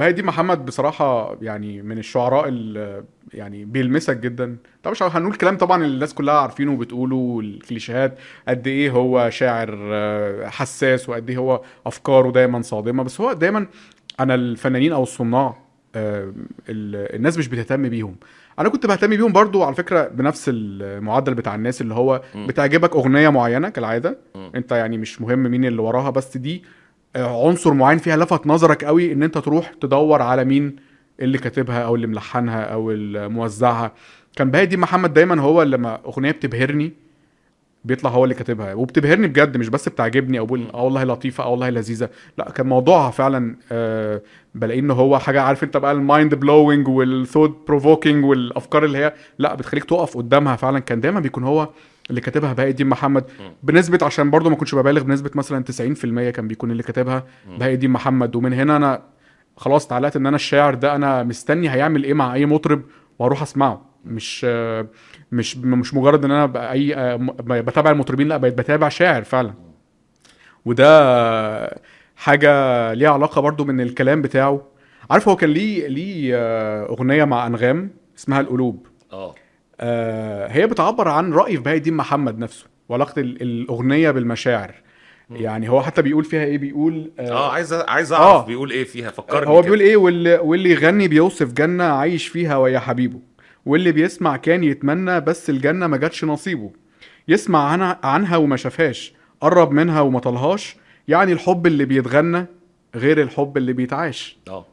بهاء الدين محمد بصراحة يعني من الشعراء اللي يعني بيلمسك جدا طبعا مش هنقول كلام طبعا اللي الناس كلها عارفينه وبتقوله والكليشيهات قد إيه هو شاعر آه، حساس وقد إيه هو أفكاره دايما صادمة بس هو دايما أنا الفنانين أو الصناع آه، ال- الناس مش بتهتم بيهم أنا كنت بهتم بيهم برضو على فكرة بنفس المعدل بتاع الناس اللي هو. بتعجبك أغنية معينة كالعادة. أنت يعني مش مهم مين اللي وراها بس دي عنصر معين فيها لفت نظرك قوي ان انت تروح تدور على مين اللي كاتبها أو اللي ملحنها أو اللي موزعها. كان بهاء الدين محمد دايما هو اللي لما أغنية بتبهرني بيطلع هو اللي كاتبها. وبتبهرني بجد مش بس بتعجبني أو بقول آه والله لطيفة آه والله لذيذة. لا كان موضوعها فعلا آه بلاقي إن هو حاجة عارف أنت بقى ال mind blowing وال thought provoking والأفكار اللي هي لا بتخليك تقف قدامها فعلا. كان دايما بيكون هو اللي كاتبها بهاء الدين محمد. بنسبة عشان برضو ما كنتش ببالغ بنسبة مثلا 90% كان بيكون اللي كاتبها. بهاء الدين محمد. ومن هنا أنا خلاص اتعلقت إن أنا الشاعر ده أنا مستني هيعمل إيه مع أي مطرب وأروح أسمعه. مش مش مش مجرد إن أنا أي بتابع المطربين لا بقيت بتابع شاعر فعلا. وده حاجة ليها علاقة برضو من الكلام بتاعه عارف هو كان ليه ليه آه، أغنية مع أنغام اسمها القلوب؟ آه. هي بتعبر عن رأي في بهاء الدين محمد نفسه وعلاقة ال- الأغنية بالمشاعر. يعني هو حتى بيقول فيها إيه؟ بيقول آه عايز عايز أعرف آه. بيقول إيه فيها فكرني هو. بيقول إيه؟ واللي, واللي يغني بيوصف جنة عايش فيها ويا حبيبه واللي بيسمع كان يتمنى بس الجنة ما جاتش نصيبه. يسمع عنها, عنها وما شافهاش قرب منها وما طلهاش يعني الحب اللي بيتغنى غير الحب اللي بيتعاش. آه.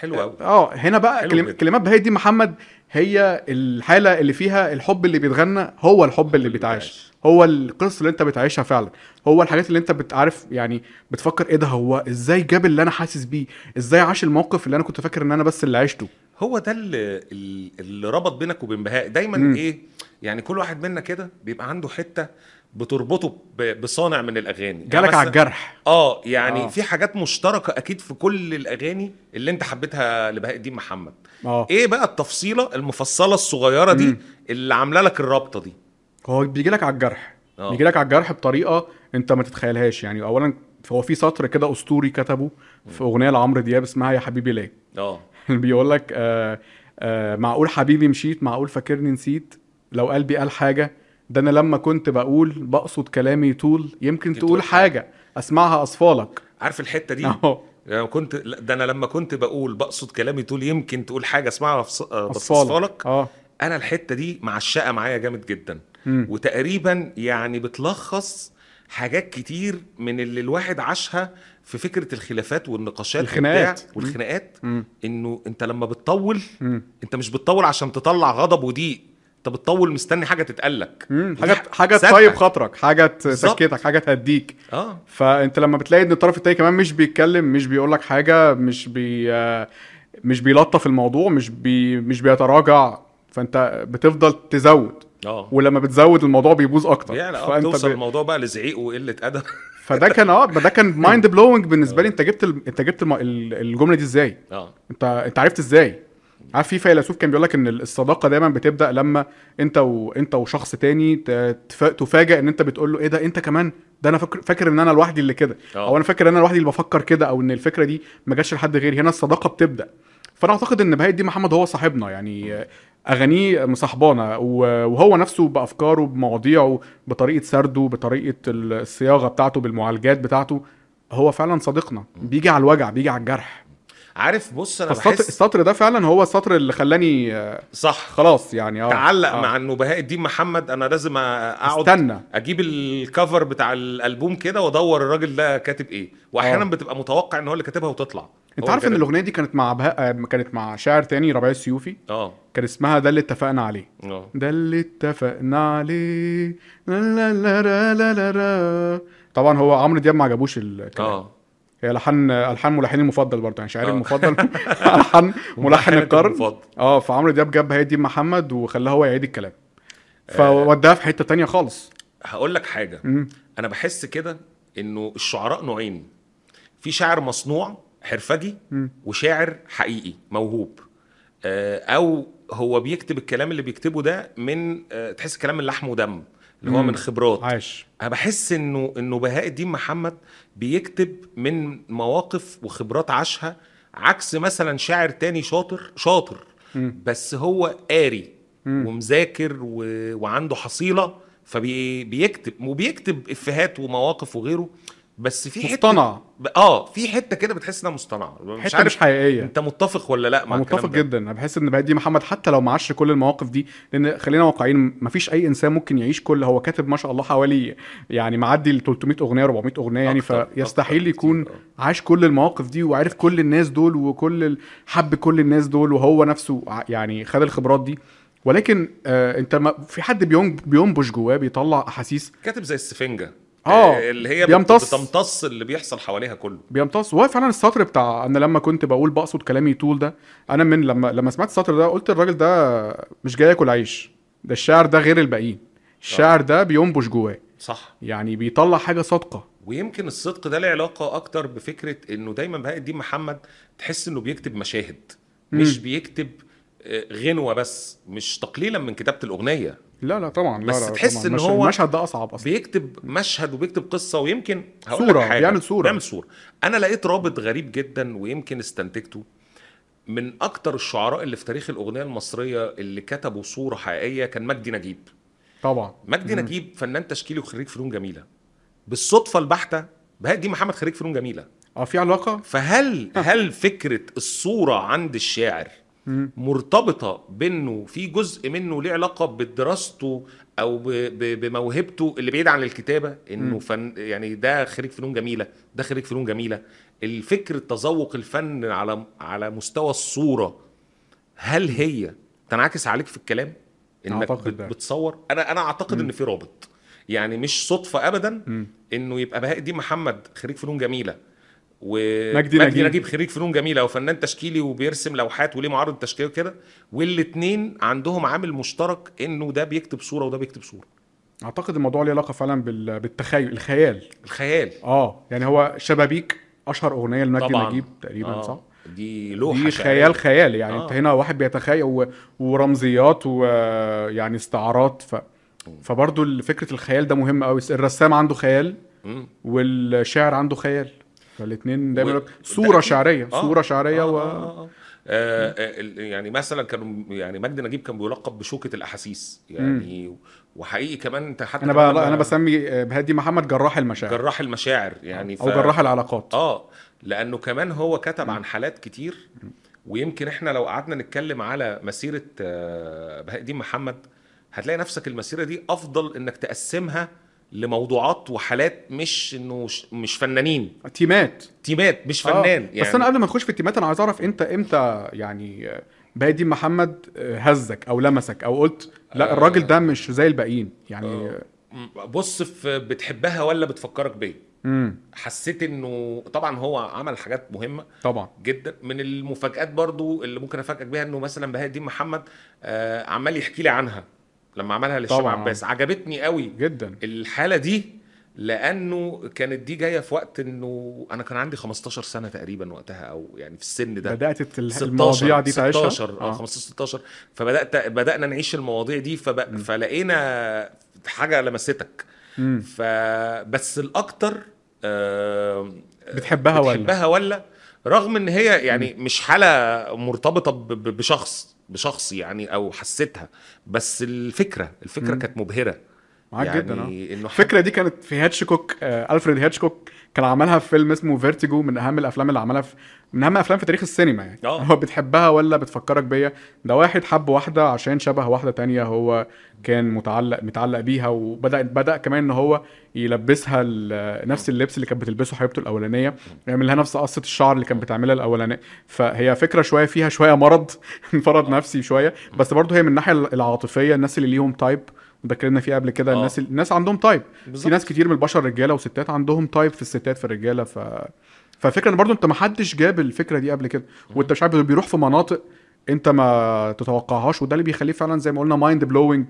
حلو قوي آه هنا بقى كلم... كلمات الدين محمد هي الحالة اللي فيها الحب اللي بيتغنى هو الحب اللي بيتعاش هو القصة اللي انت بتعيشها فعلا. هو الحاجات اللي انت بتعرف يعني بتفكر إيه ده هو إزاي جاب اللي أنا حاسس بيه؟ إزاي عاش الموقف اللي أنا كنت فاكر ان أنا بس اللي عشته؟ هو ده اللي, اللي ربط بينك وبين بهاء. دايما مم. إيه يعني كل واحد منا كده بيبقى عنده حتة بتربطه بصانع من الأغاني. يعني جالك مثلا- على الجرح. آه يعني آه. آه. في حاجات مشتركة أكيد في كل الأغاني اللي أنت حبيتها لبهاء الدين محمد. آه. إيه بقى التفصيلة المفصلة الصغيرة دي مم. اللي عاملة لك الرابطة دي؟ هو بيجي لك على الجرح. آه. بيجي لك على الجرح بطريقة أنت ما تتخيلهاش. يعني اولا هو في سطر كده أسطوري كتبه في أغنية لعمرو دياب اسمها يا حبيبي ليه. آه. بيقول لك آه آه معقول حبيبي مشيت معقول فاكرني نسيت. لو قلبي قال حاجة ده أنا لما كنت بقول بقصد كلامي طول يمكن تقول حاجة. أسمعها أصفالك. عارف الحتة دي؟ أهو. يعني كنت ده أنا لما كنت بقول بقصد كلامي طول يمكن تقول حاجة أسمعها آه، أصفالك. آه. أنا الحتة دي معشقة معايا جامد جدا. مم. وتقريبا يعني بتلخص حاجات كتير من اللي الواحد عاشها في فكرة الخلافات والنقاشات الخناقات. والخناقات. إنه أنت لما بتطول مم. أنت مش بتطول عشان تطلع غضب وضيق انت بتطول مستني حاجة. ودي حاجة حاجة. تطيب خاطرك حاجة. تسكتك حاجة تهديك. آه. فانت لما بتلاقي ان الطرف التاني كمان مش بيتكلم مش بيقول لك حاجة مش بي آه، مش بيلطف الموضوع مش بي مش بيتراجع فانت بتفضل تزود. آه. ولما بتزود الموضوع بيبوظ أكتر. يعني آه فأنت توصل ب... الموضوع بقى لزعيق وقلة أدب. فده كان آه ده كان mind blowing بالنسبة لي. انت جبت ال... انت جبت الم... الجملة دي إزاي؟ آه. انت انت عرفت إزاي؟ عارف في فيلسوف كان بيقول لك إن الصداقة دايما بتبدأ لما أنت وانت وشخص تاني. تفاجئ إن أنت بتقول له إيه ده؟ أنت كمان؟ ده أنا فاكر فاكر إن أنا لوحدي اللي كده. آه. أو أنا فاكر إن أنا لوحدي اللي بفكر كده أو إن الفكرة دي ما جاتش لحد غيري. هنا الصداقة بتبدأ. فأنا أعتقد إن بهاء الدين محمد هو صاحبنا. يعني أغانيه مصاحبانا. وهو نفسه بأفكاره بمواضيعه بطريقة سرده بطريقة الصياغة بتاعته بالمعالجات بتاعته هو فعلا صديقنا. بيجي على الوجع بيجي على الجرح. عارف بص أنا بحس السطر ده فعلا هو السطر اللي خلاني آه، صح. خلاص يعني آه تعلق آه. مع انه بهاء الدين محمد أنا لازم أقعد استنى. أجيب الكفر بتاع الألبوم كده وأدور الراجل ده كاتب إيه. واحيانا آه. بتبقى متوقع إن هو اللي كاتبها وتطلع. أنت عارف إن الأغنية دي كانت مع بهاء آه، كانت مع شاعر تاني ربيع السيوفي؟ آه. كان اسمها ده اللي اتفقنا عليه آه. ده اللي اتفقنا عليه لا لا لا لا لا لا. لا. طبعا هو عمرو دياب ما عجبوش الكلام آه. هي لحن ألحان ملحني المفضل برضه يعني شاعري آه. المفضل. ألحان ملحن القرن. آه فعمرو دياب جاب الدين محمد وخلاه هو يعيد الكلام. فوداها في حتة تانية خالص. هقول لك حاجة. مم. أنا بحس كده إنه الشعراء نوعين. في شاعر مصنوع حرفجي مم. وشاعر حقيقي موهوب. آه، أو هو بيكتب الكلام اللي بيكتبه ده من آه، تحس كلام من لحم ودم. اللي هو. من خبرات عاش أنا بحس إنه إنه بهاء الدين محمد بيكتب من مواقف وخبرات عاشها عكس مثلا شاعر تاني شاطر شاطر مم. بس هو قاري مم. ومذاكر و... وعنده حصيلة فبيكتب وبيكتب إفيهات ومواقف وغيره بس في حتة مصطنع. ب- آه في حتة كده بتحس إنها مصطنعه مش حتة عارف مش حقيقية. أنت متفق ولا لأ مع متفق؟ جدا. أنا بحس إن بهدي محمد حتى لو معاش كل المواقف دي لأن خلينا واقعيين مفيش أي إنسان ممكن يعيش كل هو كاتب ما شاء الله حوالي يعني معدي ال 300 أغنية 400 أغنية يعني أكتر- فيستحيل أكتر يكون كتير، عاش كل المواقف دي وعارف كل الناس دول وكل حب كل الناس دول وهو نفسه يعني خد الخبرات دي. ولكن آه أنت ما في حد بينبش جواه بيطلع أحاسيس؟ كاتب زي السفنجة. آه، اللي هي بيمتص. بتمتص اللي بيحصل حواليها كله. بيمتص. وهو فعلا السطر بتاع أنا لما كنت بقول بقصد كلامي طول ده أنا من لما لما سمعت السطر ده قلت الراجل ده مش جاي ياكل عيش. ده الشاعر ده غير الباقيين. الشاعر ده بينبش جواه. صح. يعني بيطلع حاجة صادقة. ويمكن الصدق ده له علاقة أكتر بفكرة إنه دايما بهاء الدين محمد تحس إنه بيكتب مشاهد مش مم. بيكتب آه، غنوة بس مش تقليلا من كتابة الأغنية. لا لا طبعا لا بس لا تحس طبعاً. مش- هو المشهد ده أصعب أصلا. بيكتب مشهد وبيكتب قصة ويمكن هقول صورة، لك حاجة. بيعمل صورة. بيعمل صورة. أنا لقيت رابط غريب جدا ويمكن استنتجته. من أكتر الشعراء اللي في تاريخ الأغنية المصرية اللي كتبوا صورة حقيقية كان مجدي نجيب. طبعا. مجدي نجيب فنان تشكيلي وخريج فنون جميلة. بالصدفة البحتة بهاء محمد خريج فنون جميلة. آه في علاقة؟ فهل هل فكرة الصورة عند الشاعر مم. مرتبطة بأنه في جزء منه ليه علاقة بدراسته أو بموهبته اللي بعيد عن الكتابة إنه مم. فن يعني ده خريج فنون جميلة ده خريج فنون جميلة الفكر تذوق الفن على على مستوى الصورة هل هي تنعكس عليك في الكلام إنك أعتقد. بتصور أنا أنا أعتقد إن في رابط يعني مش صدفة ابدا مم. إنه يبقى بهاء الدين محمد خريج فنون جميلة ومجدي نجيب. نجيب خريج فنون جميلة وفنان تشكيلي وبيرسم لوحات وليه معارض تشكيلية وكده والاثنين عندهم عامل مشترك إنه ده بيكتب صورة وده بيكتب صورة أعتقد الموضوع ليه علاقة فعلا بال... بالتخيل الخيال الخيال آه يعني هو شبابيك أشهر أغنية لمجدي طبعا نجيب تقريبا آه. صح دي لوحة دي. خيال خيال يعني آه. أنت هنا واحد بيتخيل و... ورمزيات ويعني استعارات ف... فبرضه فكرة الخيال ده مهم قوي الرسام عنده خيال. والشاعر عنده خيال فالاثنين دايما و- صورة. شعرية آه. صورة شعرية آه، و... آه، آه، آه. آه، يعني مثلا كانوا يعني مجدي نجيب كان بيلقب بشوكة الأحاسيس يعني وحقيقي كمان أنت حتى أنا بقى أنا بسمي آه، بهادي محمد جراح المشاعر جراح المشاعر يعني أو جراح العلاقات آه لأنه كمان هو كتب عن حالات كتير ويمكن إحنا لو قعدنا نتكلم على مسيرة آه، بهاء الدين محمد هتلاقي نفسك المسيرة دي أفضل إنك تقسمها لموضوعات وحالات مش إنه مش فنانين. تيمات. تيمات مش آه، فنان يعني بس أنا قبل ما نخش في التيمات أنا عايز أعرف أنت إمتى يعني آه، بهادي محمد آه، هزك أو لمسك أو قلت لا آه. الراجل ده مش زي الباقيين يعني آه. بص في بتحبها ولا بتفكرك بيا؟ امم حسيت إنه طبعا هو عمل حاجات مهمة طبعا. جدا. من المفاجآت برضو اللي ممكن أفاجئك بيها إنه مثلا بهاء الدين محمد آه عمال يحكي لي عنها. لما عملها للشام. عباس عجبتني قوي جدا. الحالة دي لأنه كانت دي جاية في وقت إنه أنا كان عندي 15 سنة تقريبا وقتها أو يعني في السن ده. بدأت ال- 16 المواضيع دي تعيشها؟ 16 آه. آه. 15 16 فبدأت بدأنا نعيش المواضيع دي فب... فلقينا حاجة لمستك. فبس الأكتر آه بتحبها ولا؟ بتحبها ولا؟ رغم إن هي يعني مش حالة مرتبطة بشخص بشخص يعني أو حسيتها بس الفكرة الفكرة. كانت مبهرة معاك يعني جدا آه. إنه الفكرة دي كانت في هيتشكوك آه ألفريد هيتشكوك كان عملها في فيلم اسمه فيرتيجو من أهم الأفلام اللي عملها في من أهم الافلام في تاريخ السينما يعني. آه. هو بتحبها ولا بتفكرك بيا؟ ده واحد حب واحدة عشان شبه واحدة تانية هو كان متعلق متعلق بيها وبدا بدأ كمان إن هو يلبسها نفس اللبس اللي كانت بتلبسه حبيبته الأولانية يعمل لها نفس قصة الشعر اللي كانت بتعملها الأولانية. فهي فكرة شوية فيها شوية مرض مرض نفسي شوية بس برضه هي من الناحية العاطفية الناس اللي ليهم type اتكلمنا فيه قبل كده آه. الناس الناس عندهم type في. ناس كتير من البشر رجالة وستات عندهم type في الستات في الرجالة ف ففكرة إن برضو أنت ما حدش جاب الفكرة دي قبل كده وأنت مش عارف بيروح في مناطق أنت ما تتوقعهاش وده اللي بيخليه فعلا زي ما قلنا mind blowing